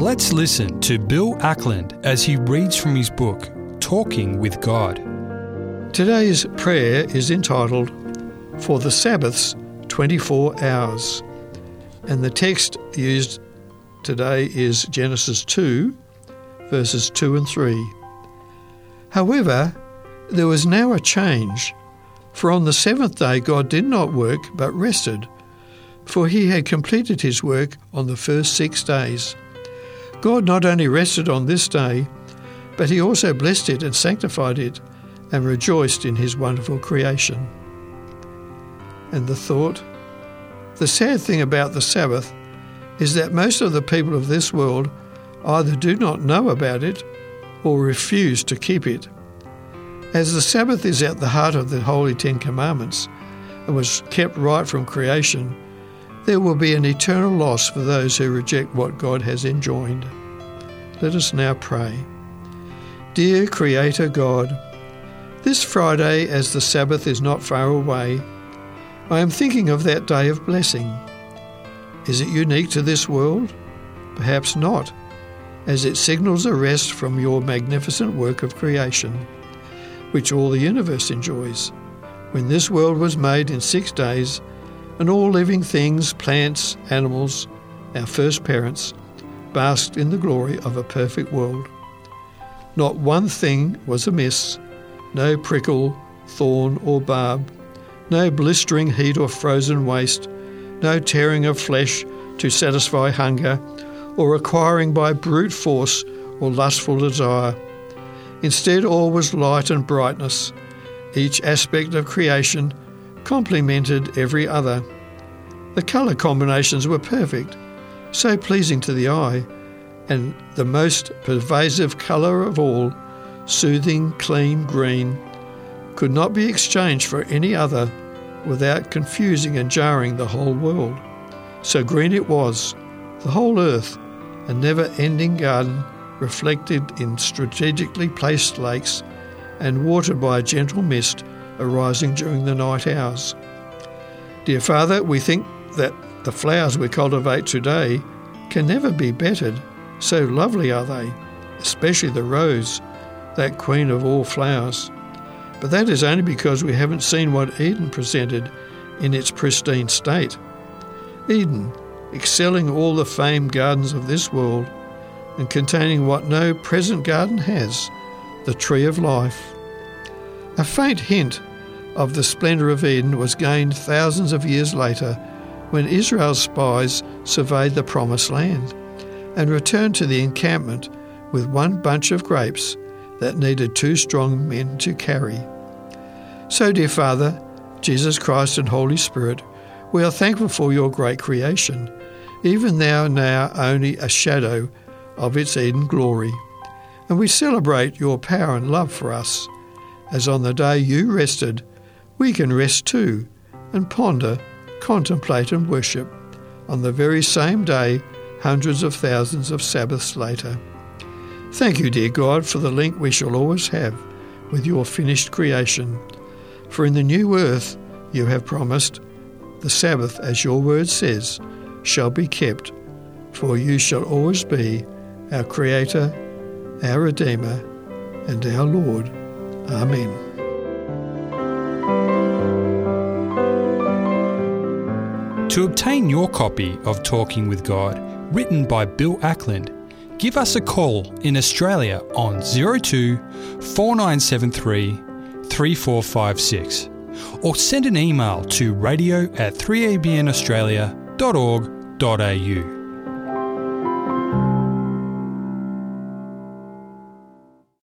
Let's listen to Bill Ackland as he reads from his book, Talking with God. Today's prayer is entitled, For the Sabbath's 24 Hours. And the text used today is Genesis 2, verses 2 and 3. However, there was now a change, for on the seventh day God did not work but rested, for he had completed his work on the first six days. God not only rested on this day, but he also blessed it and sanctified it and rejoiced in his wonderful creation. And the thought the sad thing about the Sabbath is that most of the people of this world either do not know about it or refuse to keep it. As the Sabbath is at the heart of the Holy Ten Commandments and was kept right from creation, there will be an eternal loss for those who reject what God has enjoined. Let us now pray. Dear Creator God, this Friday, as the Sabbath is not far away, I am thinking of that day of blessing. Is it unique to this world? Perhaps not, as it signals a rest from your magnificent work of creation which all the universe enjoys. When this world was made in six days, and all living things, plants, animals, our first parents, basked in the glory of a perfect world. Not one thing was amiss no prickle, thorn, or barb, no blistering heat or frozen waste, no tearing of flesh to satisfy hunger, or acquiring by brute force or lustful desire Instead, all was light and brightness. Each aspect of creation complemented every other. The colour combinations were perfect, so pleasing to the eye, and the most pervasive colour of all, soothing, clean green, could not be exchanged for any other without confusing and jarring the whole world. So green it was, the whole earth, a never ending garden reflected in strategically placed lakes and watered by a gentle mist arising during the night hours. Dear Father, we think that the flowers we cultivate today can never be bettered, so lovely are they, especially the rose, that queen of all flowers. But that is only because we haven't seen what Eden presented in its pristine state. Eden, excelling all the famed gardens of this world, and containing what no present garden has the tree of life. A faint hint of the splendour of Eden was gained thousands of years later when Israel's spies surveyed the promised land and returned to the encampment with one bunch of grapes that needed two strong men to carry. So, dear Father, Jesus Christ and Holy Spirit, we are thankful for your great creation, even though now only a shadow of its Eden glory. And we celebrate your power and love for us. As on the day you rested, we can rest too and ponder, contemplate, and worship on the very same day, hundreds of thousands of Sabbaths later. Thank you, dear God, for the link we shall always have with your finished creation. For in the new earth you have promised, the Sabbath, as your word says, shall be kept, for you shall always be our Creator, our Redeemer, and our Lord. Amen. To obtain your copy of Talking with God, written by Bill Ackland, give us a call in Australia on 02 4973 3456 or send an email to radio at 3abnaustralia.org.au.